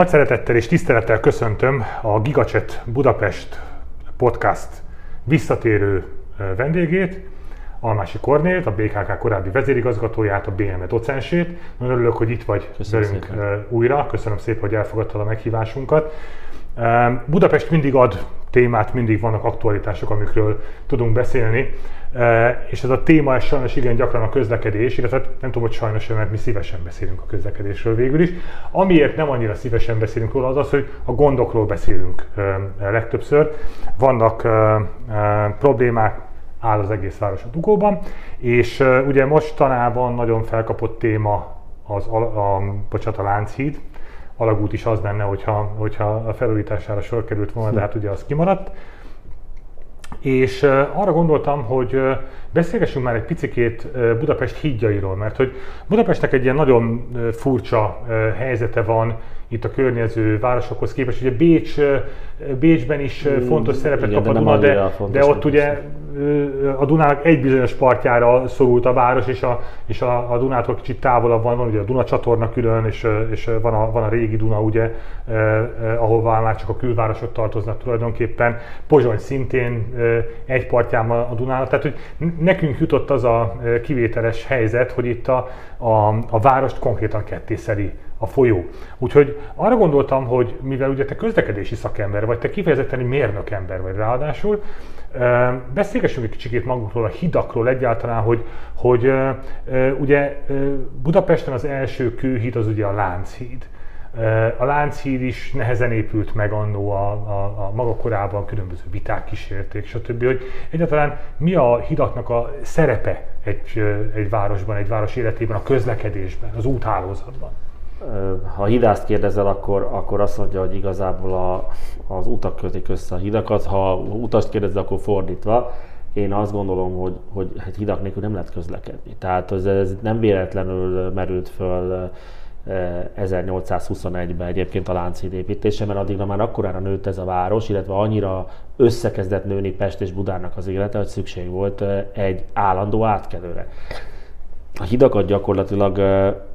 Nagy szeretettel és tisztelettel köszöntöm a Gigacset Budapest podcast visszatérő vendégét, Almási Kornélt, a BKK korábbi vezérigazgatóját, a BME docensét. Nagyon örülök, hogy itt vagy Köszönöm velünk szépen. újra. Köszönöm szépen, hogy elfogadtad a meghívásunkat. Budapest mindig ad témát, mindig vannak aktualitások, amikről tudunk beszélni. És ez a téma ez sajnos igen gyakran a közlekedés, illetve hát nem tudom, hogy sajnos, mert mi szívesen beszélünk a közlekedésről végül is. Amiért nem annyira szívesen beszélünk róla, az az, hogy a gondokról beszélünk legtöbbször. Vannak problémák, áll az egész város a dugóban, és ugye mostanában nagyon felkapott téma az, a, a, bocsánat, a Lánchíd, alagút is az lenne, hogyha, hogyha a felújítására sor került volna, de hát ugye az kimaradt. És arra gondoltam, hogy beszélgessünk már egy picikét Budapest hídjairól, mert hogy Budapestnek egy ilyen nagyon furcsa helyzete van itt a környező városokhoz képest. Ugye Bécs, Bécsben is fontos szerepet igen, kap a Duna, de, de ott ugye a Dunának egy bizonyos partjára szorult a város, és a, és a, a Dunától kicsit távolabb van, van ugye a Duna csatorna külön, és, és van, a, van a régi Duna, ugye, ahová már csak a külvárosok tartoznak tulajdonképpen. Pozsony szintén egy partján van a Dunának, tehát hogy nekünk jutott az a kivételes helyzet, hogy itt a, a, a várost konkrétan kettészeri a folyó. Úgyhogy arra gondoltam, hogy mivel ugye te közlekedési szakember vagy, te kifejezetten egy mérnök ember vagy ráadásul, Beszélgessünk egy kicsit magunkról, a hidakról egyáltalán, hogy, hogy ugye Budapesten az első kőhíd az ugye a Lánchíd. A Lánchíd is nehezen épült meg annó a, a, a maga korában, különböző viták kísérték, stb. Hogy egyáltalán mi a hidaknak a szerepe egy, egy városban, egy város életében, a közlekedésben, az úthálózatban? Ha hidászt kérdezel, akkor, akkor azt mondja, hogy igazából a, az utak kötik össze a hidakat. Ha utast kérdezel, akkor fordítva. Én azt gondolom, hogy, hogy hát hidak nélkül nem lehet közlekedni. Tehát ez, ez nem véletlenül merült föl 1821-ben egyébként a Lánchíd építése, mert addigra már akkorára nőtt ez a város, illetve annyira összekezdett nőni Pest és Budárnak az élete, hogy szükség volt egy állandó átkelőre. A hidakat gyakorlatilag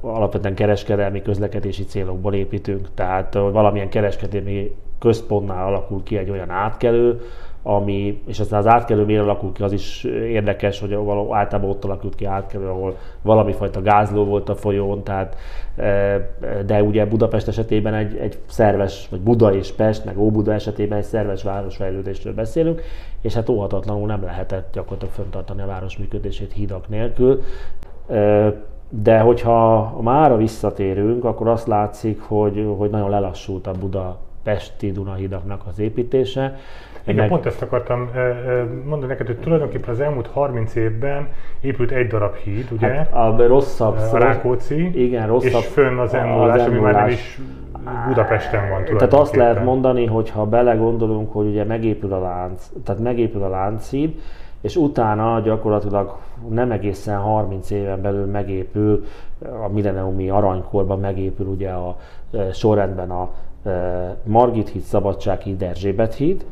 alapvetően kereskedelmi közlekedési célokból építünk, tehát valamilyen kereskedelmi központnál alakul ki egy olyan átkelő, ami, és aztán az átkelő miért alakul ki, az is érdekes, hogy általában ott alakult ki átkelő, ahol valami fajta gázló volt a folyón, tehát, de ugye Budapest esetében egy, egy szerves, vagy Buda és Pest, meg Óbuda esetében egy szerves városfejlődésről beszélünk, és hát óhatatlanul nem lehetett gyakorlatilag föntartani a város működését hídak nélkül. De hogyha mára visszatérünk, akkor azt látszik, hogy, hogy nagyon lelassult a Budapesti Dunahidaknak az építése. Igen, meg... pont ezt akartam mondani neked, hogy tulajdonképpen az elmúlt 30 évben épült egy darab híd, ugye? Hát a rosszabb a Rákóczi, igen, rosszabb, és fönn az emulás, ami már nem is Budapesten van Tehát azt lehet mondani, hogy ha belegondolunk, hogy ugye megépül a lánc, tehát megépül a láncid, és utána gyakorlatilag nem egészen 30 éven belül megépül, a milleniumi aranykorban megépül ugye a e, sorrendben a e, Margit híd, Szabadság híd, Erzsébet híd,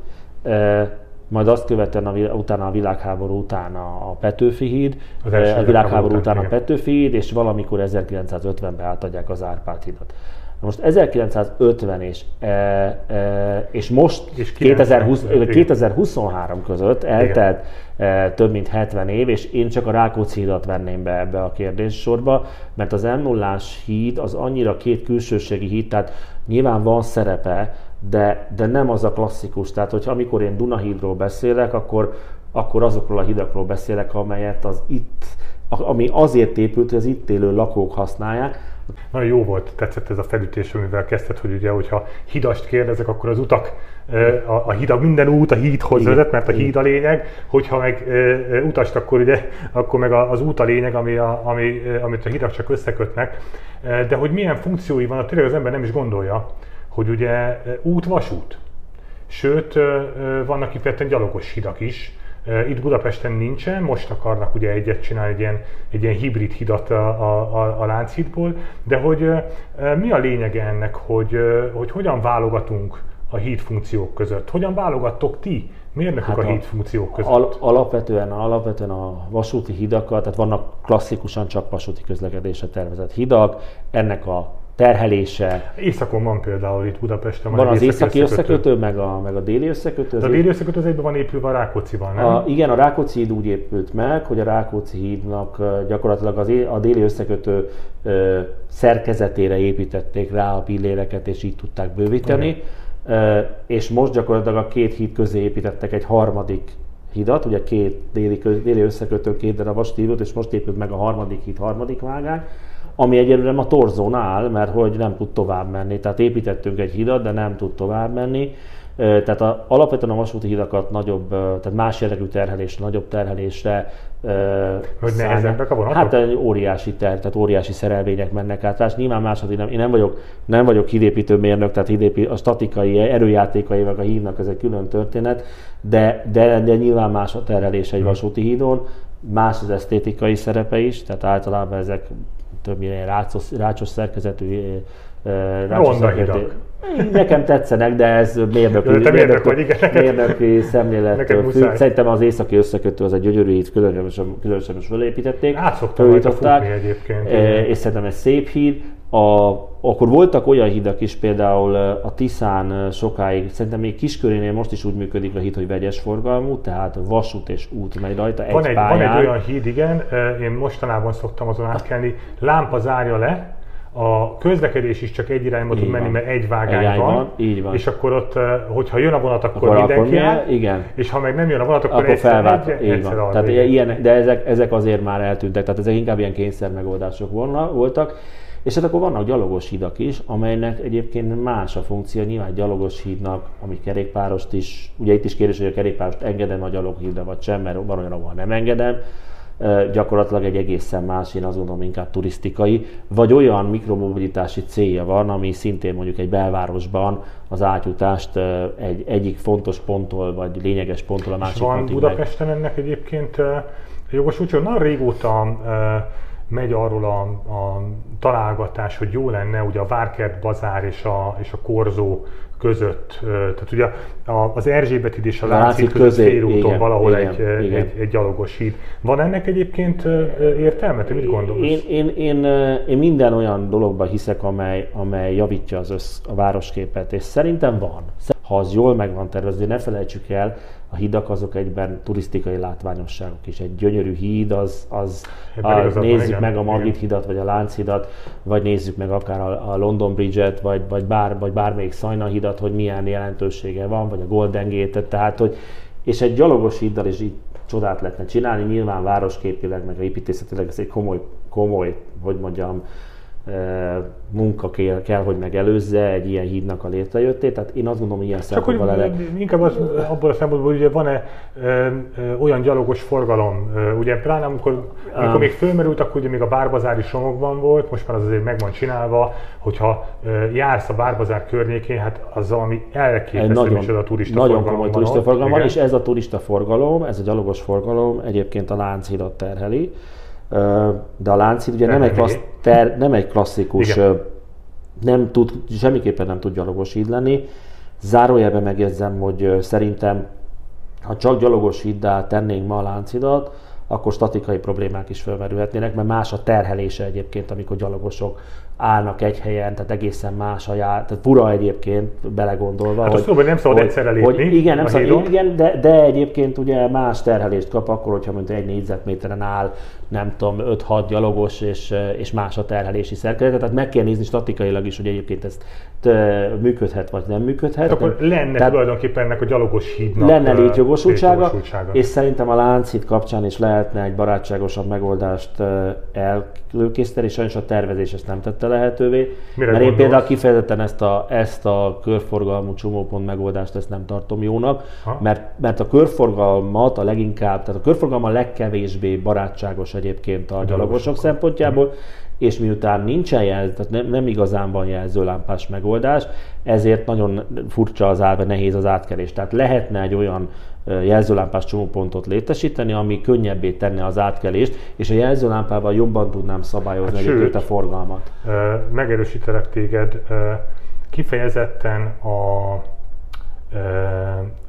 e, majd azt követően a, utána a világháború után a Petőfi híd, a világháború után a Petőfi híd, és valamikor 1950-ben átadják az Árpád hidat. Most 1950 és, e, e, és most és 2020, 2023 között eltelt e, több mint 70 év, és én csak a Rákóczi hídat venném be ebbe a kérdéssorba, mert az m 0 híd az annyira két külsőségi híd, tehát nyilván van szerepe, de, de nem az a klasszikus. Tehát, hogy amikor én Dunahídról beszélek, akkor, akkor azokról a hidakról beszélek, amelyet az itt, ami azért épült, hogy az itt élő lakók használják, nagyon jó volt, tetszett ez a felütés, amivel kezdted, hogy ugye, hogyha hidast kérdezek, akkor az utak, a, a híd, minden út a hídhoz Igen. vezet, mert a híd a lényeg, hogyha meg utast, akkor ugye, akkor meg az út a lényeg, ami a, ami, amit a hidak csak összekötnek. De hogy milyen funkciói van, tényleg az ember nem is gondolja, hogy ugye út-vasút. Sőt, vannak kifejezetten gyalogos hidak is, itt Budapesten nincsen, most akarnak ugye egyet csinálni, egy ilyen, egy ilyen hibrid hidat a, a, a Lánchídból, de hogy mi a lényege ennek, hogy, hogy hogyan válogatunk a híd funkciók között? Hogyan válogattok ti mérnökök hát a, a híd funkciók között? Al- alapvetően, alapvetően a vasúti hidakat, tehát vannak klasszikusan csak vasúti közlekedésre tervezett hidak, ennek a terhelése. Északon van például itt Budapesten. Van, van az északi összekötő, összekötő meg, a, meg a déli összekötő. De a déli összekötő az egyben van épülve a Rákóczival, nem? A, igen, a Rákóczi híd úgy épült meg, hogy a Rákóczi hídnak gyakorlatilag az, a déli összekötő ö, szerkezetére építették rá a pilléreket, és így tudták bővíteni. Okay és most gyakorlatilag a két híd közé építettek egy harmadik hidat, ugye két déli, déli összekötő, két darab és most épült meg a harmadik híd, harmadik vágány, ami egyelőre a torzón áll, mert hogy nem tud tovább menni. Tehát építettünk egy hidat, de nem tud tovább menni. Tehát a, alapvetően a vasúti hidakat nagyobb, tehát más jellegű terhelésre, nagyobb terhelésre hogy nehezebbek a vonatok? Hát egy óriási ter, tehát óriási szerelvények mennek át. Tehát nyilván második nem, én nem vagyok, nem vagyok hídépítő mérnök, tehát hídépítő, a statikai erőjátékai meg a hídnak ez egy külön történet, de, de, de nyilván más a terhelés egy hmm. vasúti hídon, más az esztétikai szerepe is, tehát általában ezek többnyire rácos, rácsos szerkezetű rácsos szerkezetű, Nekem tetszenek, de ez mérnöki, mérnök, mérnök, vagy, igen, mérnöki szemlélettől függ. Szerintem az északi összekötő az egy gyönyörű híd, különösen, különösen most fölépítették. Át szoktam futni egyébként. És szerintem ez szép híd. A, akkor voltak olyan hidak is, például a Tiszán sokáig, szerintem még Kiskörénél most is úgy működik a híd, hogy vegyes forgalmú, tehát vasút és út megy rajta van egy, pályán. Van egy olyan híd, igen, én mostanában szoktam azon átkelni, lámpa zárja le, a közlekedés is csak egy irányba tud menni, mert egy vágány egy van, van, így van. és akkor ott, hogyha jön a vonat, akkor, akkor mindenki akkor áll, igen. és ha meg nem jön a vonat, akkor, akkor egyszer, felvált, egy, így van. Tehát ilyen, de ezek, ezek azért már eltűntek, tehát ezek inkább ilyen kényszer megoldások voltak. És hát akkor vannak gyalogos hidak is, amelynek egyébként más a funkció, nyilván gyalogos hídnak, ami kerékpárost is, ugye itt is kérdés, hogy a kerékpárost engedem a gyaloghídra vagy sem, mert van olyan, ahol nem engedem, gyakorlatilag egy egészen más, én azt gondolom inkább turisztikai, vagy olyan mikromobilitási célja van, ami szintén mondjuk egy belvárosban az átjutást egy egyik fontos ponttól, vagy lényeges ponttól a másik van Budapesten meg. ennek egyébként jogosultság, nagyon régóta megy arról a, a találgatás, hogy jó lenne ugye a Várkert bazár és a, és a Korzó között, tehát ugye az Erzsébet és a Lánchíd között félúton valahol igen, egy, igen. Egy, egy gyalogos híd. Van ennek egyébként értelme? Te mit gondolsz? Én, én, én, én minden olyan dologban hiszek, amely, amely javítja az össz, a városképet, és szerintem van. Ha az jól meg van tervezve, ne felejtsük el, a hidak azok egyben turisztikai látványosságok is. Egy gyönyörű híd, az, az a, nézzük igen, meg a Margit hidat, vagy a Lánchidat, vagy nézzük meg akár a, a London Bridge-et, vagy, vagy, bár, vagy bármelyik Szajna hidat, hogy milyen jelentősége van, vagy a Golden Gate-et, tehát hogy és egy gyalogos híddal is így csodát lehetne csinálni, nyilván városképileg, meg építészetileg ez egy komoly, komoly, hogy mondjam, munka kell, kell, hogy megelőzze egy ilyen hídnak a létrejöttét, tehát én azt gondolom, ilyen szempontból elég... Inkább az, abból a szempontból, hogy ugye van-e ö, ö, olyan gyalogos forgalom, ö, ugye pláne amikor, amikor um, még fölmerült, akkor ugye még a bárbazári somokban volt, most már az azért meg van csinálva, hogyha ö, jársz a bárbazár környékén, hát az valami elképesztő nagyon, a turista Nagyon forgalom komoly turista forgalom van, és ez a turista forgalom, ez a gyalogos forgalom egyébként a Lánchídat terheli, de a Lánchíd ugye nem egy, klassz, ter, nem egy klasszikus, Igen. nem tud, semmiképpen nem tud gyalogos híd lenni. Zárójelben megjegyzem, hogy szerintem, ha csak gyalogos híddá tennénk ma a Lánchidat, akkor statikai problémák is felmerülhetnének, mert más a terhelése egyébként, amikor gyalogosok állnak egy helyen, tehát egészen más a jár, tehát fura egyébként belegondolva. Hát hogy, tudom, hogy nem szabad hogy, egyszerre lépni hogy igen, nem szabad, igen de, de, egyébként ugye más terhelést kap akkor, hogyha mint egy négyzetméteren áll, nem tudom, 5-6 gyalogos, és, és más a terhelési szerkezet. Tehát meg kell nézni statikailag is, hogy egyébként ez működhet vagy nem működhet. Tehát akkor lenne tehát tulajdonképpen ennek a gyalogos hídnak Lenne létjogosultsága, létjogosultsága, és szerintem a Lánchíd kapcsán is lehetne egy barátságosabb megoldást előkészíteni, és sajnos a tervezés ezt nem tette lehetővé. Mire mert én például kifejezetten ezt a, ezt a körforgalmú csomópont megoldást ezt nem tartom jónak, mert, mert a körforgalmat a leginkább, tehát a körforgalma legkevésbé barátságos egyébként a gyalogosok szempontjából, és miután nincsen jelző, tehát nem, nem igazán van jelzőlámpás megoldás, ezért nagyon furcsa az állva, nehéz az átkelés. Tehát lehetne egy olyan jelzőlámpás csomópontot létesíteni, ami könnyebbé tenne az átkelést, és a jelzőlámpával jobban tudnám szabályozni hát egyébként a forgalmat. Megerősítelek téged, kifejezetten a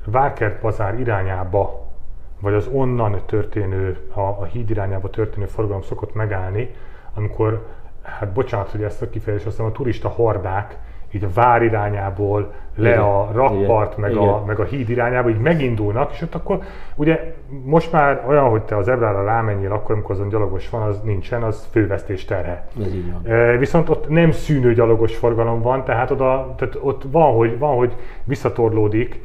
Várkert bazár irányába, vagy az onnan történő, a, a híd irányába történő forgalom szokott megállni, amikor hát bocsánat, hogy ezt a kifejezést azt a turista hordák így a vár irányából le igen, a rakpart, meg, A, meg a híd irányába, így megindulnak, és ott akkor ugye most már olyan, hogy te az Ebrára rámenjél, akkor, amikor azon gyalogos van, az nincsen, az fővesztés terhe. Ez így van. E, viszont ott nem szűnő gyalogos forgalom van, tehát, oda, tehát ott van, hogy, van, hogy visszatorlódik,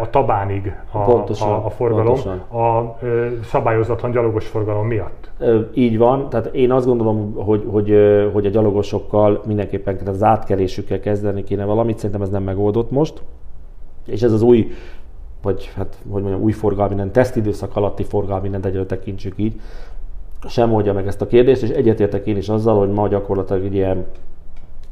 a Tabánig a, pontosan, a, a forgalom pontosan. a ö, szabályozatlan gyalogos forgalom miatt. Így van, tehát én azt gondolom, hogy, hogy, hogy a gyalogosokkal mindenképpen az átkelésükkel kezdeni kéne valamit, szerintem ez nem megoldott most, és ez az új vagy hát, hogy mondjam, új forgalmi, nem tesztidőszak alatti forgalmi, nem egyre tekintsük így, sem oldja meg ezt a kérdést, és egyetértek én is azzal, hogy ma gyakorlatilag egy ilyen,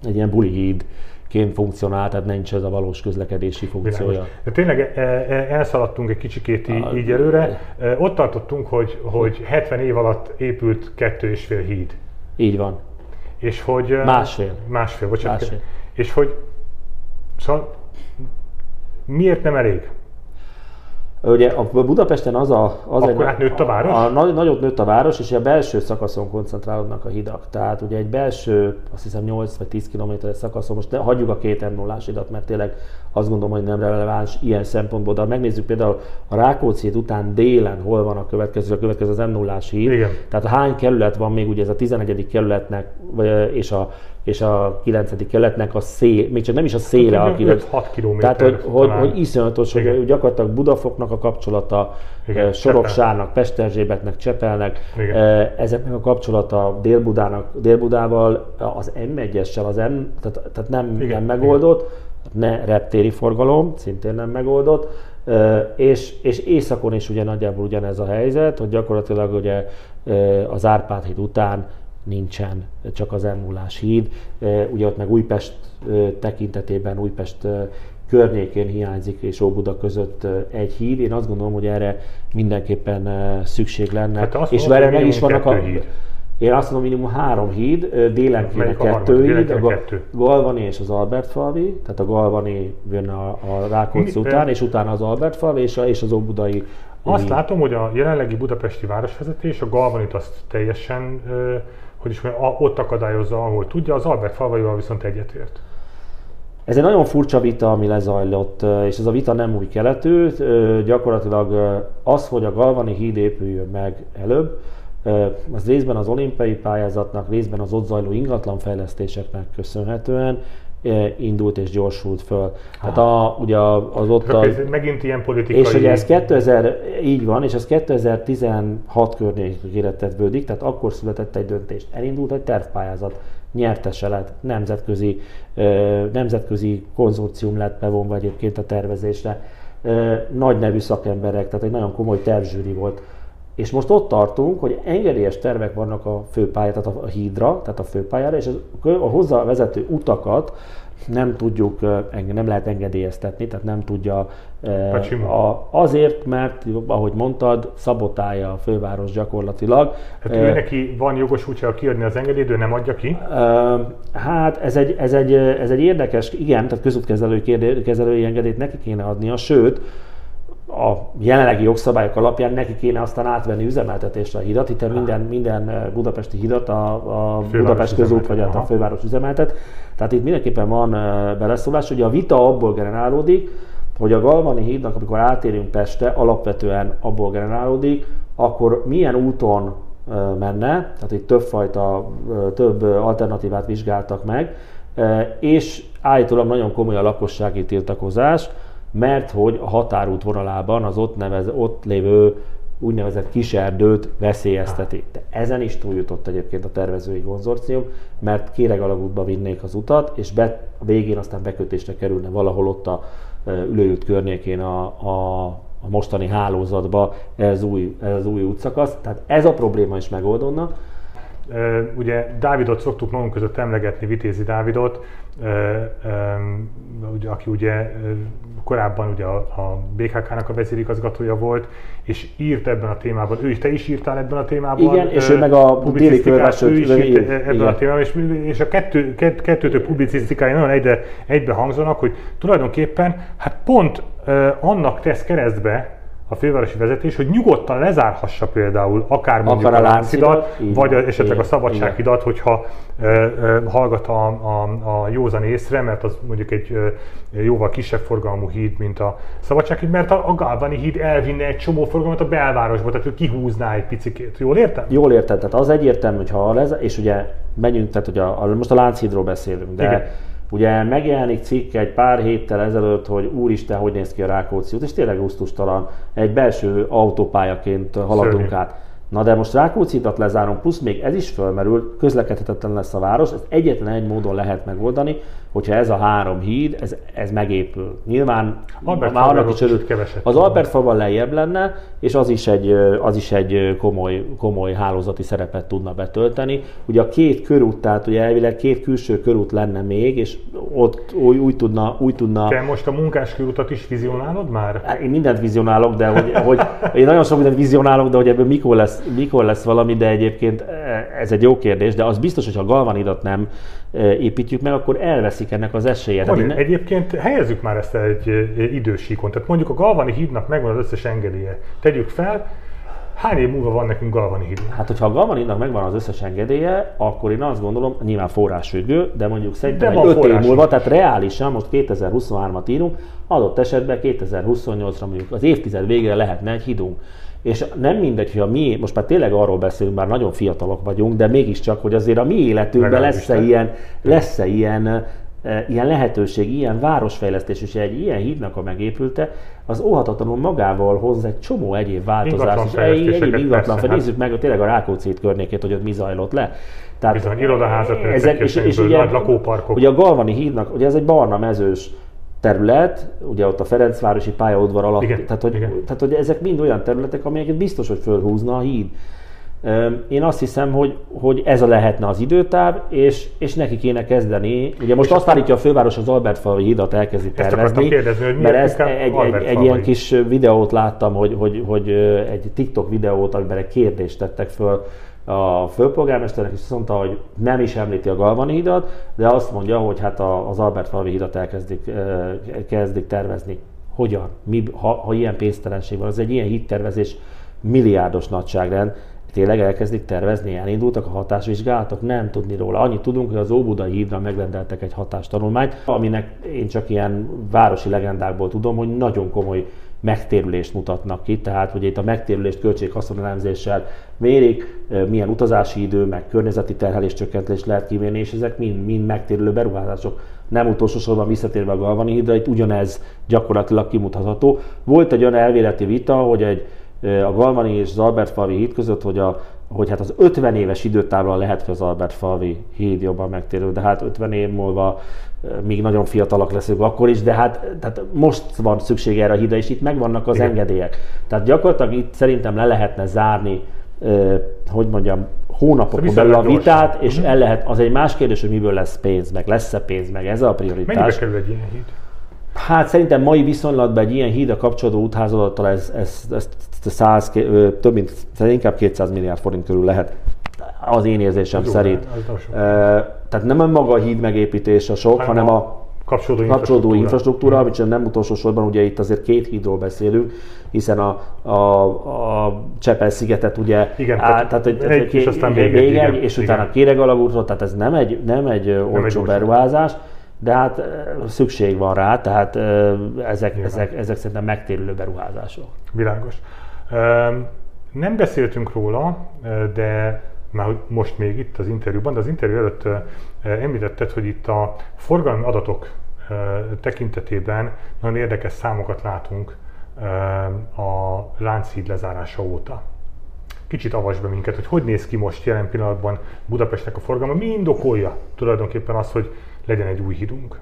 egy ilyen buli híd ként funkcionál, tehát nincs ez a valós közlekedési funkciója. De tényleg e, e, elszaladtunk egy kicsikét így, így előre. E, ott tartottunk, hogy, hogy 70 év alatt épült kettő és fél híd. Így van. És hogy... Másfél. Másfél, bocsánat. Másfél. És hogy... Szóval miért nem elég? Ugye a Budapesten az a... Az Akkor egy, nőtt a város? A, a, nagyot nőtt a város, és a belső szakaszon koncentrálódnak a hidak. Tehát ugye egy belső, azt hiszem 8 vagy 10 kilométeres szakaszon, most de hagyjuk a két m 0 hidat, mert tényleg azt gondolom, hogy nem releváns ilyen szempontból. De ha megnézzük például a Rákóczi után délen, hol van a következő, a következő az m 0 híd. Igen. Tehát hány kerület van még, ugye ez a 11. kerületnek, és a és a 9. keletnek a szél, még csak nem is a széle, hát, 6 km. Tehát, hogy, hogy, hogy iszonyatos, Igen. hogy gyakorlatilag Budafoknak a kapcsolata, Igen. Eh, Soroksárnak, Pesterzsébetnek, Csepelnek, Igen. Eh, ezeknek a kapcsolata Dél-Budának, Dél-Budával, az M1-essel, az M, tehát, tehát nem, Igen. nem megoldott, ne reptéri forgalom, szintén nem megoldott, eh, és, és északon is ugye nagyjából ugyanez a helyzet, hogy gyakorlatilag ugye az Árpád híd után nincsen csak az elmúlás híd. Ugye ott meg Újpest tekintetében, Újpest környékén hiányzik és Óbuda között egy híd. Én azt gondolom, hogy erre mindenképpen szükség lenne. Hát és vele meg is vannak a... Híd. Én azt mondom, minimum három híd, délen kéne kettő híd, a Galvani és az Albert falvi, tehát a Galvani jön a, a Rákóczi után, és utána az Albert falvi és, a, és az Óbudai azt látom, hogy a jelenlegi budapesti városvezetés a Galvanit azt teljesen hogy is ott akadályozza, ahol tudja, az Albert falvaival viszont egyetért. Ez egy nagyon furcsa vita, ami lezajlott, és ez a vita nem új keletű. Gyakorlatilag az, hogy a Galvani híd épüljön meg előbb, az részben az olimpiai pályázatnak, részben az ott zajló ingatlanfejlesztéseknek köszönhetően, indult és gyorsult föl. Hát a, ugye az ott a, ez megint ilyen politikai... És ugye ez 2000, így van, és ez 2016 környékére tetvődik, tehát akkor született egy döntés. Elindult egy tervpályázat, nyertese lett, nemzetközi, nemzetközi konzorcium lett bevonva egyébként a tervezésre, nagy nevű szakemberek, tehát egy nagyon komoly tervzsűri volt és most ott tartunk, hogy engedélyes tervek vannak a főpályára, tehát a hídra, tehát a főpályára, és a hozzá vezető utakat nem tudjuk, nem lehet engedélyeztetni, tehát nem tudja a, azért, mert ahogy mondtad, szabotálja a főváros gyakorlatilag. Hát ő neki van jogosultsága kiadni az engedélyt, ő nem adja ki? Hát ez egy, ez egy, ez egy érdekes, igen, tehát közútkezelői engedélyt neki kéne adnia, sőt, a jelenlegi jogszabályok alapján neki kéne aztán átvenni üzemeltetésre a hidat, itt minden, minden eh, budapesti hidat a, a Budapest közút vagy a főváros üzemeltet. Tehát itt mindenképpen van eh, beleszólás. Ugye a vita abból generálódik, hogy a Galvani hídnak, amikor átérünk Peste, alapvetően abból generálódik, akkor milyen úton eh, menne, tehát itt többfajta, több alternatívát vizsgáltak meg, és állítólag nagyon komoly a lakossági tiltakozás, mert hogy a határút vonalában az ott, nevez, ott lévő úgynevezett kiserdőt veszélyezteti. De ezen is túljutott egyébként a tervezői konzorcium, mert kéregalagútba vinnék az utat, és be, a végén aztán bekötésre kerülne valahol ott a ülőült környékén a, a, a mostani hálózatba ez új, ez új útszakasz. Tehát ez a probléma is megoldódna. Ugye Dávidot szoktuk magunk között emlegetni, Vitézi Dávidot, aki ugye korábban ugye a, BKK-nak a vezérigazgatója volt, és írt ebben a témában, ő is, te is írtál ebben a témában. Igen, és ő meg a déli ő is írt ebben igen. a témában, és, és a kettő, kett, kettőtől publicisztikai nagyon egybe, egybe hangzanak, hogy tulajdonképpen hát pont annak tesz keresztbe a fővárosi vezetés, hogy nyugodtan lezárhassa például akár mondjuk Akár a a Lánchidat, Láncidat, így vagy a, esetleg a igen, Szabadsághidat, hogyha ö, ö, hallgat a, a, a józan észre, mert az mondjuk egy ö, jóval kisebb forgalmú híd, mint a Szabadsághíd, mert a, a Galvani híd elvinne egy csomó forgalmat a belvárosba, tehát ő kihúzná egy picikét. Jól értem? Jól érted, tehát az egyértelmű, hogy ha lez, és ugye menjünk, tehát ugye a, a, most a Lánchídról beszélünk, de Igen. Ugye megjelenik cikk egy pár héttel ezelőtt, hogy úristen, hogy néz ki a Rákóczi út, és tényleg gusztustalan, egy belső autópályaként haladunk Szörnyű. át. Na de most Rákóczi lezárom, plusz még ez is fölmerül, közlekedhetetlen lesz a város, ezt egyetlen egy módon lehet megoldani, hogyha ez a három híd, ez, ez megépül. Nyilván Albert már annak is örült, keveset az. Albert falval lejjebb lenne, és az is egy, az is egy komoly, komoly hálózati szerepet tudna betölteni. Ugye a két körút, tehát ugye elvileg két külső körút lenne még, és ott úgy, úgy tudna, úgy tudna Te most a munkáskörútat is vizionálod már? Hát Én mindent vizionálok, de hogy, hogy én nagyon sok mindent vizionálok, de hogy ebből mikor lesz, mikor lesz valami, de egyébként eh, ez egy jó kérdés, de az biztos, hogy ha galvanidat nem eh, építjük meg, akkor elveszik ennek az esélye. Én ne- egyébként helyezzük már ezt egy ö, idősíkon. Tehát mondjuk a Galvani hídnak megvan az összes engedélye. Tegyük fel, hány év múlva van nekünk Galvani híd? Hát, hogyha a Galvaninnak megvan az összes engedélye, akkor én azt gondolom, nyilván forrásfüggő, de mondjuk szerintem De egy van 5 év múlva, tehát reálisan, most 2023-at írunk, adott esetben 2028-ra mondjuk az évtized végére lehetne egy hidunk. És nem mindegy, hogy a mi, most már tényleg arról beszélünk, már nagyon fiatalok vagyunk, de mégiscsak, hogy azért a mi életünkben lesz-e ilyen, lesz-e ilyen, e, ilyen lehetőség, ilyen városfejlesztés, és egy ilyen hídnak a megépülte, az óhatatlanul magával hoz egy csomó egyéb változást, és egy, egyéb ingatlan, persze, hát. nézzük meg tényleg a Rákóczi környékét, hogy ott mi zajlott le. Tehát Bizony, irodaházak ezek, és, és köszönjük, ugye, lakóparkok. ugye a Galvani hídnak, ugye ez egy barna mezős terület, ugye ott a Ferencvárosi pályaudvar alatt, Igen, tehát, hogy, igen. tehát hogy ezek mind olyan területek, amelyeket biztos, hogy fölhúzna a híd. Én azt hiszem, hogy, hogy ez a lehetne az időtáv, és, és neki kéne kezdeni. Ugye most azt állítja a főváros az Albertfalvi hídat elkezdi Ezt akartam tervezni, kérdezni, hogy mert miért ez inkább egy, egy, egy ilyen kis videót láttam, hogy, hogy, hogy egy TikTok videót, amiben egy kérdést tettek föl a főpolgármesternek, és azt mondta, hogy nem is említi a Galvani hidat, de azt mondja, hogy hát az Albertfalvi hidat elkezdik kezdik tervezni. Hogyan? Mi, ha, ha ilyen pénztelenség van, az egy ilyen hídtervezés milliárdos nagyságrend, tényleg elkezdik tervezni, elindultak a hatásvizsgálatok, nem tudni róla. Annyit tudunk, hogy az Óbudai hídra megrendeltek egy hatástanulmányt, aminek én csak ilyen városi legendákból tudom, hogy nagyon komoly megtérülést mutatnak ki, tehát hogy itt a megtérülést költséghaszonelemzéssel mérik, milyen utazási idő, meg környezeti terhelés csökkentés lehet kimérni, és ezek mind, mind megtérülő beruházások. Nem utolsó sorban visszatérve a Galvani hídra, itt ugyanez gyakorlatilag kimutatható. Volt egy olyan elvéleti vita, hogy egy a Galvani és az Albertfalvi híd között, hogy, a, hogy hát az 50 éves időtávon lehet, hogy az Albertfalvi híd jobban megtérül, de hát 50 év múlva még nagyon fiatalak leszünk akkor is, de hát tehát most van szükség erre a hídra, és itt megvannak az Igen. engedélyek. Tehát gyakorlatilag itt szerintem le lehetne zárni, hogy mondjam, hónapokon belül a viszonylag gyorsan. vitát, és el lehet, az egy más kérdés, hogy miből lesz pénz, meg lesz-e pénz, meg ez a Mennyibe prioritás. kerül egy ilyen híd? Hát szerintem mai viszonylatban egy ilyen híd a kapcsolódó útházattal ez, ez, ez 100, ö, több mint, inkább 200 milliárd forint körül lehet. Az én érzésem jó, szerint. Tehát nem a maga a híd megépítése sok, Hanem a Kapcsolódó, kapcsolódó infrastruktúra. infrastruktúra, amit nem utolsó sorban ugye itt azért két hídról beszélünk, hiszen a, a, a Csepel-szigetet ugye Igen, át, tehát tehát, egy, és aztán még egy, igen, és igen. utána Kéregalagútról, tehát ez nem egy, nem egy olcsó beruházás, de hát szükség van rá, tehát ezek, Nyilván. ezek, ezek szerintem megtérülő beruházások. Világos. Nem beszéltünk róla, de már most még itt az interjúban, de az interjú előtt említetted, hogy itt a forgalmi adatok tekintetében nagyon érdekes számokat látunk a Lánchíd lezárása óta. Kicsit avasd be minket, hogy hogy néz ki most jelen pillanatban Budapestnek a forgalma, mi indokolja tulajdonképpen az, hogy legyen egy új hídunk.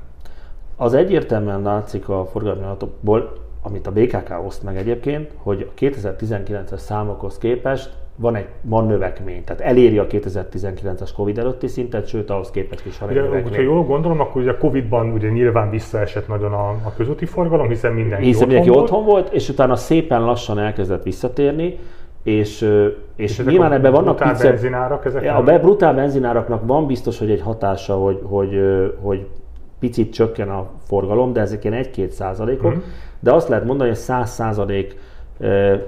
Az egyértelműen látszik a forgalmi adatokból, amit a BKK oszt meg egyébként, hogy a 2019-es számokhoz képest van egy van növekmény, tehát eléri a 2019-es Covid előtti szintet, sőt ahhoz képest is van egy Ugye, növekmény. jól gondolom, akkor ugye a Covid-ban ugye nyilván visszaesett nagyon a, a közúti forgalom, hiszen mindenki Hiszen mindenki volt. otthon volt, és utána szépen lassan elkezdett visszatérni, és, és, És nyilván ebben vannak brutál piccek, benzinárak, ezek a be- brutál benzináraknak van biztos, hogy egy hatása, hogy, hogy, hogy picit csökken a forgalom, de ezek ilyen 1-2 százalékok, Mhm. de azt lehet mondani, hogy 100 százalék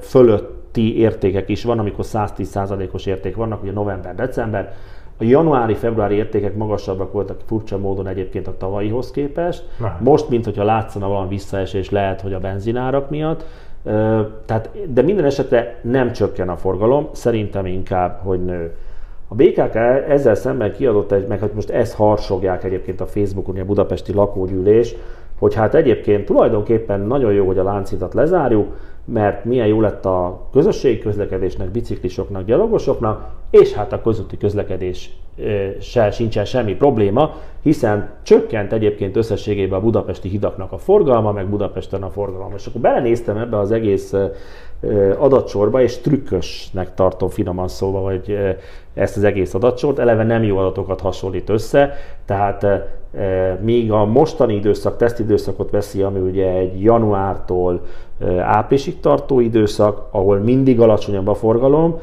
fölötti értékek is van, amikor 110%-os érték vannak, ugye november-december, a januári-februári értékek magasabbak voltak furcsa módon egyébként a tavalyihoz képest. Na. Most, mint hogyha látszana valami visszaesés, lehet, hogy a benzinárak miatt. Tehát, de minden esetre nem csökken a forgalom, szerintem inkább, hogy nő. A BKK ezzel szemben kiadott egy, meg hát most ezt harsogják egyébként a Facebookon, a budapesti lakógyűlés, hogy hát egyébként tulajdonképpen nagyon jó, hogy a láncidat lezárjuk, mert milyen jó lett a közösségi közlekedésnek, biciklisoknak, gyalogosoknak, és hát a közúti közlekedés se sincsen semmi probléma, hiszen csökkent egyébként összességében a budapesti hidaknak a forgalma, meg Budapesten a forgalma. És akkor belenéztem ebbe az egész adatsorba, és trükkösnek tartom finoman szóval, hogy ezt az egész adatsort, eleve nem jó adatokat hasonlít össze, tehát míg a mostani időszak, tesztidőszakot veszi, ami ugye egy januártól áprilisig tartó időszak, ahol mindig alacsonyabb a forgalom,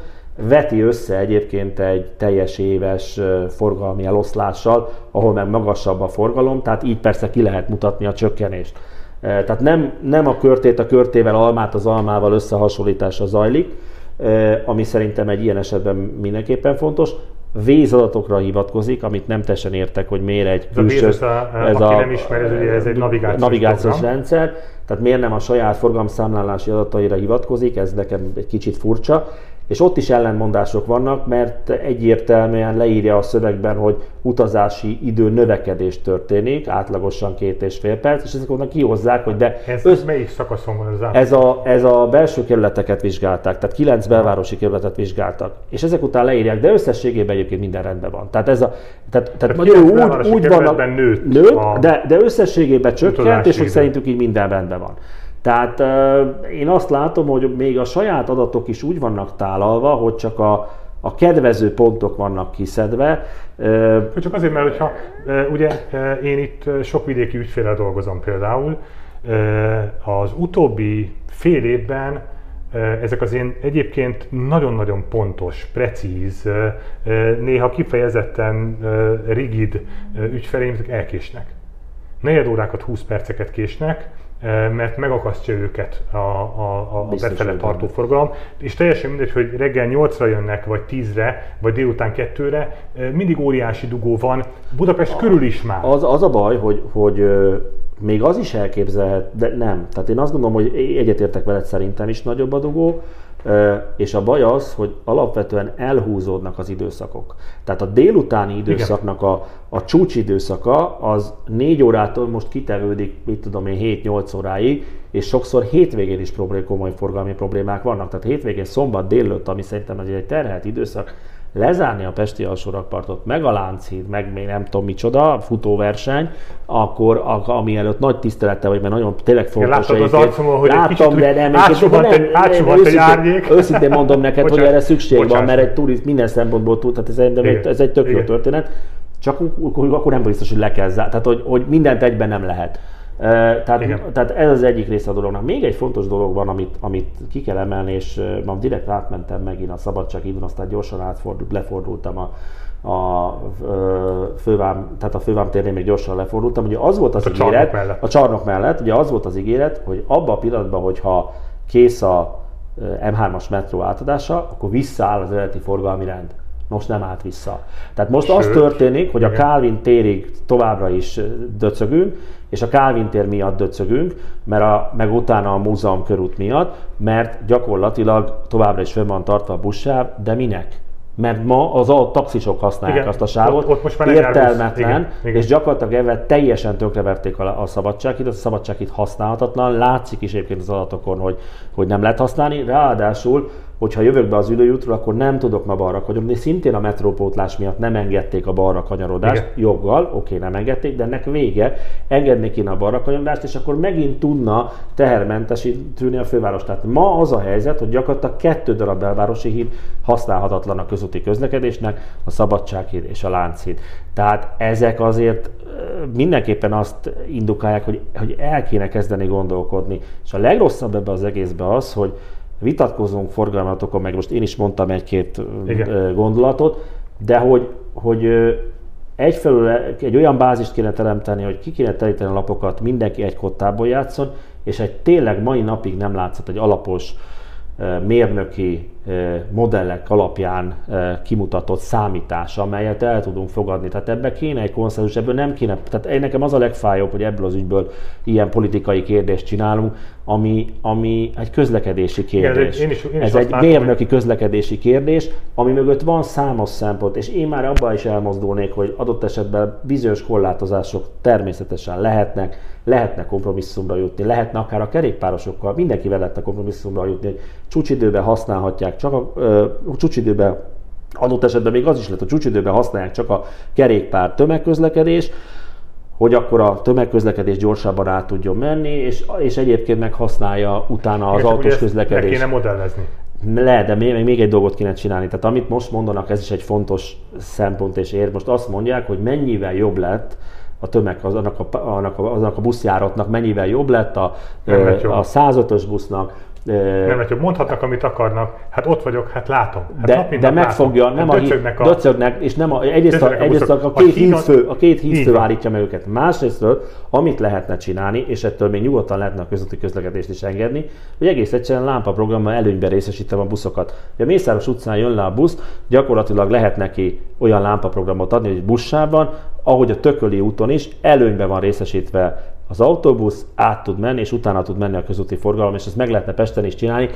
veti össze egyébként egy teljes éves forgalmi eloszlással, ahol meg magasabb a forgalom, tehát így persze ki lehet mutatni a csökkenést. Tehát nem, nem a körtét a körtével, almát az almával összehasonlítása zajlik, ami szerintem egy ilyen esetben mindenképpen fontos. Vézadatokra hivatkozik, amit nem teljesen értek, hogy miért egy külső... Ez a, ez a, nem ismer, ez, ugye, ez egy navigációs, navigációs rendszer, tehát miért nem a saját forgalomszámlálási adataira hivatkozik, ez nekem egy kicsit furcsa. És ott is ellentmondások vannak, mert egyértelműen leírja a szövegben, hogy utazási idő növekedés történik, átlagosan két és fél perc, és ezek onnan kihozzák, hogy de... Ez össz... melyik szakaszon van ez ez a, ez a belső kerületeket vizsgálták, tehát kilenc belvárosi kerületet vizsgáltak, és ezek után leírják, de összességében egyébként minden rendben van. Tehát ez a... Tehát, tehát, tehát úgy, úgy van, nőtt, nőtt a de, de összességében csökkent, és hogy szerintük így minden rendben van. Tehát én azt látom, hogy még a saját adatok is úgy vannak tálalva, hogy csak a, a kedvező pontok vannak kiszedve. Csak azért, mert hogyha ugye én itt sok vidéki ügyfélel dolgozom például, az utóbbi fél évben ezek az én egyébként nagyon-nagyon pontos, precíz, néha kifejezetten rigid ügyfeleim elkésnek. Negyed órákat, 20 perceket késnek, mert megakasztja őket a, a, a befele tartó forgalom, és teljesen mindegy, hogy reggel 8-ra jönnek, vagy 10-re, vagy délután 2-re, mindig óriási dugó van, Budapest a, körül is már. Az, az a baj, hogy, hogy még az is elképzelhet, de nem. Tehát én azt gondolom, hogy egyetértek veled, szerintem is nagyobb a dugó, és a baj az, hogy alapvetően elhúzódnak az időszakok. Tehát a délutáni időszaknak a, a csúcsidőszaka az 4 órától most kitevődik, mit tudom én, 7-8 óráig, és sokszor hétvégén is problém, komoly forgalmi problémák vannak. Tehát hétvégén szombat délőtt, ami szerintem egy terhelt időszak, lezárni a Pesti alsórakpartot, meg a Lánchíd, meg még nem tudom micsoda, futóverseny, akkor ami előtt nagy tisztelettel vagy, mert nagyon tényleg fontos. Láttam az arcomon, hogy láttam, de nem, átsuhant egy, átsuhant egy árnyék. Őszintén mondom neked, Bocsánat. hogy erre szükség Bocsánat. van, mert egy turist minden szempontból tud, tehát ez, egy, ez egy tök jó történet. Csak akkor, akkor nem biztos, hogy le kell zárni. Tehát, hogy, hogy mindent egyben nem lehet. Tehát, tehát ez az egyik része a dolognak. Még egy fontos dolog van, amit, amit ki kell emelni, és ma direkt átmentem megint a szabadságidon, aztán gyorsan átfordult, lefordultam a, a fővám, tehát a fővám térnél még gyorsan lefordultam. Ugye az volt az a ígéret, csarnok a csarnok mellett, ugye az volt az ígéret, hogy abban a pillanatban, hogyha kész a M3-as metró átadása, akkor visszaáll az eredeti forgalmi rend. Most nem állt vissza. Tehát most Sőt, az történik, hogy a Calvin térig továbbra is döcögünk, és a Calvin tér miatt döcögünk, mert a, meg utána a múzeum körút miatt, mert gyakorlatilag továbbra is fönn van tartva a buszsáv, de minek? mert ma az a taxisok használják igen, azt a sávot, ott, ott most már értelmetlen, igen, igen. és gyakorlatilag ebben teljesen tönkreverték a, a szabadságit, a szabadságit használhatatlan, látszik is egyébként az adatokon, hogy, hogy nem lehet használni, ráadásul hogyha jövök be az ülőjútról, akkor nem tudok ma balra kanyarodni. Szintén a metrópótlás miatt nem engedték a balra kanyarodást, Igen. joggal, oké, nem engedték, de ennek vége, engedni kéne a balra kanyarodást, és akkor megint tudna tehermentesíteni a főváros. Tehát ma az a helyzet, hogy gyakorlatilag kettő darab belvárosi híd használhatatlan a közúti közlekedésnek, a Szabadsághíd és a Lánchíd. Tehát ezek azért mindenképpen azt indukálják, hogy, hogy el kéne kezdeni gondolkodni. És a legrosszabb ebbe az egészbe az, hogy vitatkozunk forgalmatokon, meg most én is mondtam egy-két gondolatot, de hogy, hogy egyfelől egy olyan bázist kéne teremteni, hogy ki kéne teríteni a lapokat, mindenki egy kottából játszon, és egy tényleg mai napig nem látszott egy alapos mérnöki modellek alapján kimutatott számítás, amelyet el tudunk fogadni. Tehát ebbe kéne egy konszenzus, ebből nem kéne, tehát nekem az a legfájóbb, hogy ebből az ügyből ilyen politikai kérdést csinálunk, ami, ami egy közlekedési kérdés. Igen, én is, én is Ez egy látom, mérnöki hogy... közlekedési kérdés, ami mögött van számos szempont, és én már abban is elmozdulnék, hogy adott esetben bizonyos korlátozások természetesen lehetnek, lehetne kompromisszumra jutni, lehetne akár a kerékpárosokkal, mindenkivel lehetne kompromisszumra jutni, hogy csúcsidőben használhatják, csak a ö, csúcsidőben adott esetben még az is lett, a csúcsidőben használják csak a kerékpár tömegközlekedés, hogy akkor a tömegközlekedés gyorsabban át tudjon menni, és, és egyébként meg használja utána az autós közlekedést. kéne modellezni. Le, de még, még egy dolgot kéne csinálni. Tehát amit most mondanak, ez is egy fontos szempont és ér. Most azt mondják, hogy mennyivel jobb lett a tömeg, az, annak, a, annak, a, annak a buszjáratnak mennyivel jobb lett a, a 105-ös busznak, nem, hogy mondhatnak, amit akarnak, hát ott vagyok, hát látom. Hát de, nap, de megfogja, látom. nem hát döcögnek a, a, döcögnek, és nem a, egyrészt, a, egyrészt a, a, két hídfő, a két hídfő állítja meg őket. Másrésztről, amit lehetne csinálni, és ettől még nyugodtan lehetne a közötti közlekedést is engedni, hogy egész egyszerűen lámpaprogrammal előnyben részesítem a buszokat. Ha a Mészáros utcán jön le a busz, gyakorlatilag lehet neki olyan lámpaprogramot adni, hogy buszában, ahogy a Tököli úton is, előnyben van részesítve az autóbusz át tud menni, és utána tud menni a közúti forgalom, és ezt meg lehetne Pesten is csinálni.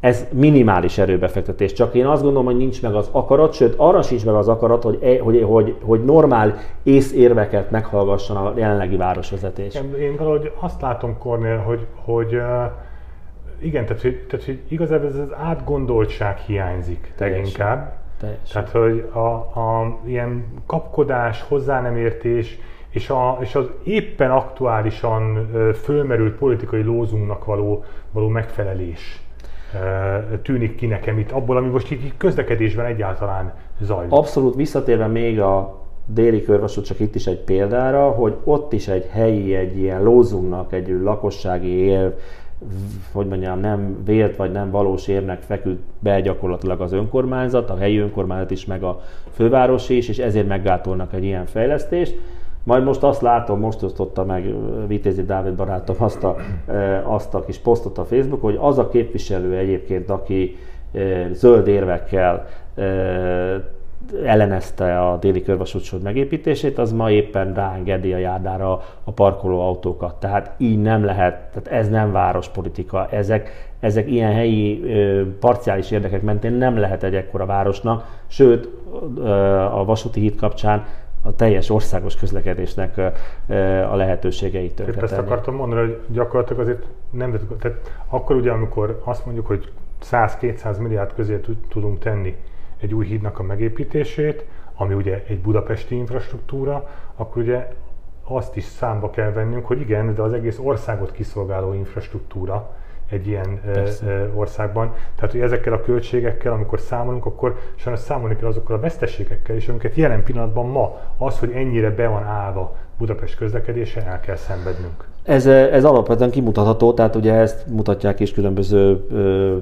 Ez minimális erőbefektetés, csak én azt gondolom, hogy nincs meg az akarat, sőt arra sincs meg az akarat, hogy, e, hogy, hogy, hogy normál észérveket meghallgasson a jelenlegi városvezetés. Én valahogy azt látom, Kornél, hogy, hogy igen, tehát, hogy, tehát, hogy igazából ez az átgondoltság hiányzik Teljesen. inkább. Teljesen. Tehát, hogy a, a ilyen kapkodás, hozzá nem értés, és, a, és az éppen aktuálisan fölmerült politikai lózunknak való, való megfelelés tűnik ki nekem itt, abból, ami most itt közlekedésben egyáltalán zajlik. Abszolút visszatérve még a déli körvasút, csak itt is egy példára, hogy ott is egy helyi, egy ilyen lózunknak, egy lakossági érv, hogy mondjam, nem vélt vagy nem valós érnek feküdt be gyakorlatilag az önkormányzat, a helyi önkormányzat is, meg a fővárosi is, és ezért meggátolnak egy ilyen fejlesztést. Majd most azt látom, most osztotta meg Vitézi Dávid barátom azt a, azt a kis posztot a Facebook, hogy az a képviselő egyébként, aki zöld érvekkel ellenezte a déli körvasútsor megépítését, az ma éppen ráengedi a járdára a parkoló autókat. Tehát így nem lehet, tehát ez nem várospolitika. Ezek, ezek ilyen helyi parciális érdekek mentén nem lehet egy ekkora városnak, sőt a vasúti híd kapcsán a teljes országos közlekedésnek a lehetőségeit tönkretenni. Ezt akartam mondani, hogy gyakorlatilag azért nem, tehát akkor ugye, amikor azt mondjuk, hogy 100-200 milliárd közé tudunk tenni egy új hídnak a megépítését, ami ugye egy budapesti infrastruktúra, akkor ugye azt is számba kell vennünk, hogy igen, de az egész országot kiszolgáló infrastruktúra, egy ilyen Persze. országban. Tehát, hogy ezekkel a költségekkel, amikor számolunk, akkor sajnos számolni kell azokkal a veszteségekkel is, amiket jelen pillanatban ma az, hogy ennyire be van állva Budapest közlekedése, el kell szenvednünk. Ez, ez alapvetően kimutatható, tehát ugye ezt mutatják is különböző ö,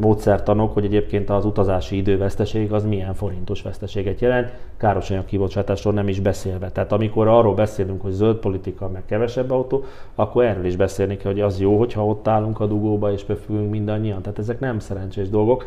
módszertanok, hogy egyébként az utazási időveszteség az milyen forintos veszteséget jelent, károsanyag kibocsátásról nem is beszélve. Tehát amikor arról beszélünk, hogy zöld politika, meg kevesebb autó, akkor erről is beszélni kell, hogy az jó, hogyha ott állunk a dugóba és befülünk mindannyian. Tehát ezek nem szerencsés dolgok.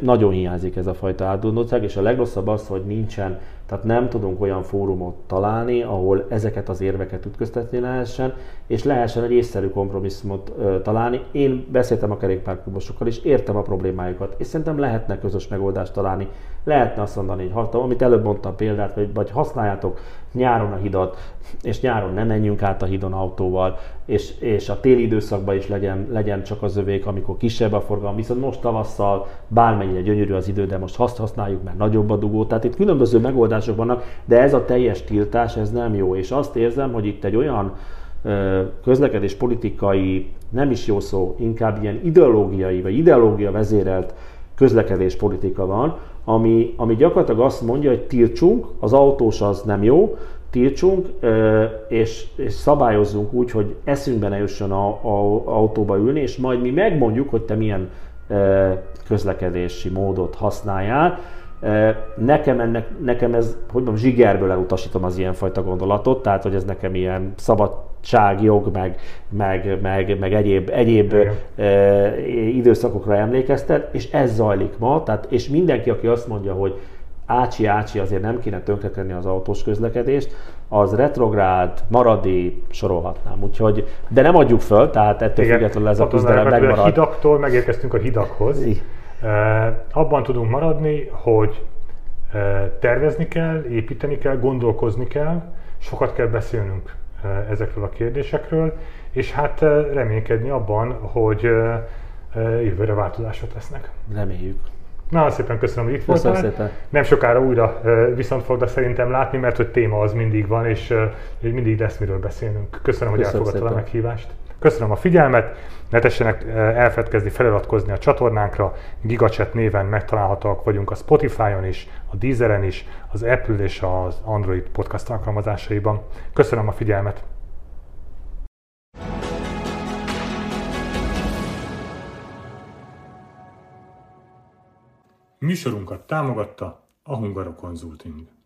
Nagyon hiányzik ez a fajta átgondoltság, és a legrosszabb az, hogy nincsen tehát nem tudunk olyan fórumot találni, ahol ezeket az érveket ütköztetni lehessen, és lehessen egy észszerű kompromisszumot ö, találni. Én beszéltem a kerékpárklubosokkal is, értem a problémájukat, és szerintem lehetne közös megoldást találni. Lehetne azt mondani, hogy ha, amit előbb mondtam példát, vagy, vagy használjátok nyáron a hidat, és nyáron ne menjünk át a hidon autóval, és, és a téli időszakban is legyen, legyen csak az övék, amikor kisebb a forgalom, viszont most tavasszal bármennyire gyönyörű az idő, de most azt használjuk, mert nagyobb a dugó. Tehát itt különböző megoldások vannak, de ez a teljes tiltás, ez nem jó. És azt érzem, hogy itt egy olyan közlekedés politikai, nem is jó szó, inkább ilyen ideológiai vagy ideológia vezérelt közlekedés politika van, ami, ami gyakorlatilag azt mondja, hogy tiltsunk, az autós az nem jó, tiltsunk, és, és szabályozzunk úgy, hogy eszünkbe ne jusson a, a, autóba ülni, és majd mi megmondjuk, hogy te milyen közlekedési módot használjál, Nekem, ennek, nekem ez, hogy mondjam, zsigerből elutasítom az ilyenfajta gondolatot, tehát hogy ez nekem ilyen szabadságjog, meg, meg, meg, meg egyéb, egyéb e, időszakokra emlékeztet, és ez zajlik ma, tehát, és mindenki, aki azt mondja, hogy ácsi, ácsi, azért nem kéne tönkretenni az autós közlekedést, az retrográd, maradi, sorolhatnám. Úgyhogy, de nem adjuk föl, tehát ettől Igen, függetlenül ez a küzdelem megmarad. A hidaktól megérkeztünk a hidakhoz. Igen. Abban tudunk maradni, hogy tervezni kell, építeni kell, gondolkozni kell, sokat kell beszélnünk ezekről a kérdésekről, és hát reménykedni abban, hogy jövőre változások lesznek. Reméljük. Nagyon szépen köszönöm, hogy itt köszönöm voltál. Szépen. Nem sokára újra viszont fogod szerintem látni, mert hogy téma az mindig van, és mindig lesz miről beszélnünk. Köszönöm, hogy elfogadtad a meghívást. Köszönöm a figyelmet, ne tessenek elfedkezni feliratkozni a csatornánkra, Gigachat néven megtalálhatóak vagyunk a Spotify-on is, a Deezeren is, az Apple és az Android podcast alkalmazásaiban. Köszönöm a figyelmet! Műsorunkat támogatta a Hungaro Consulting.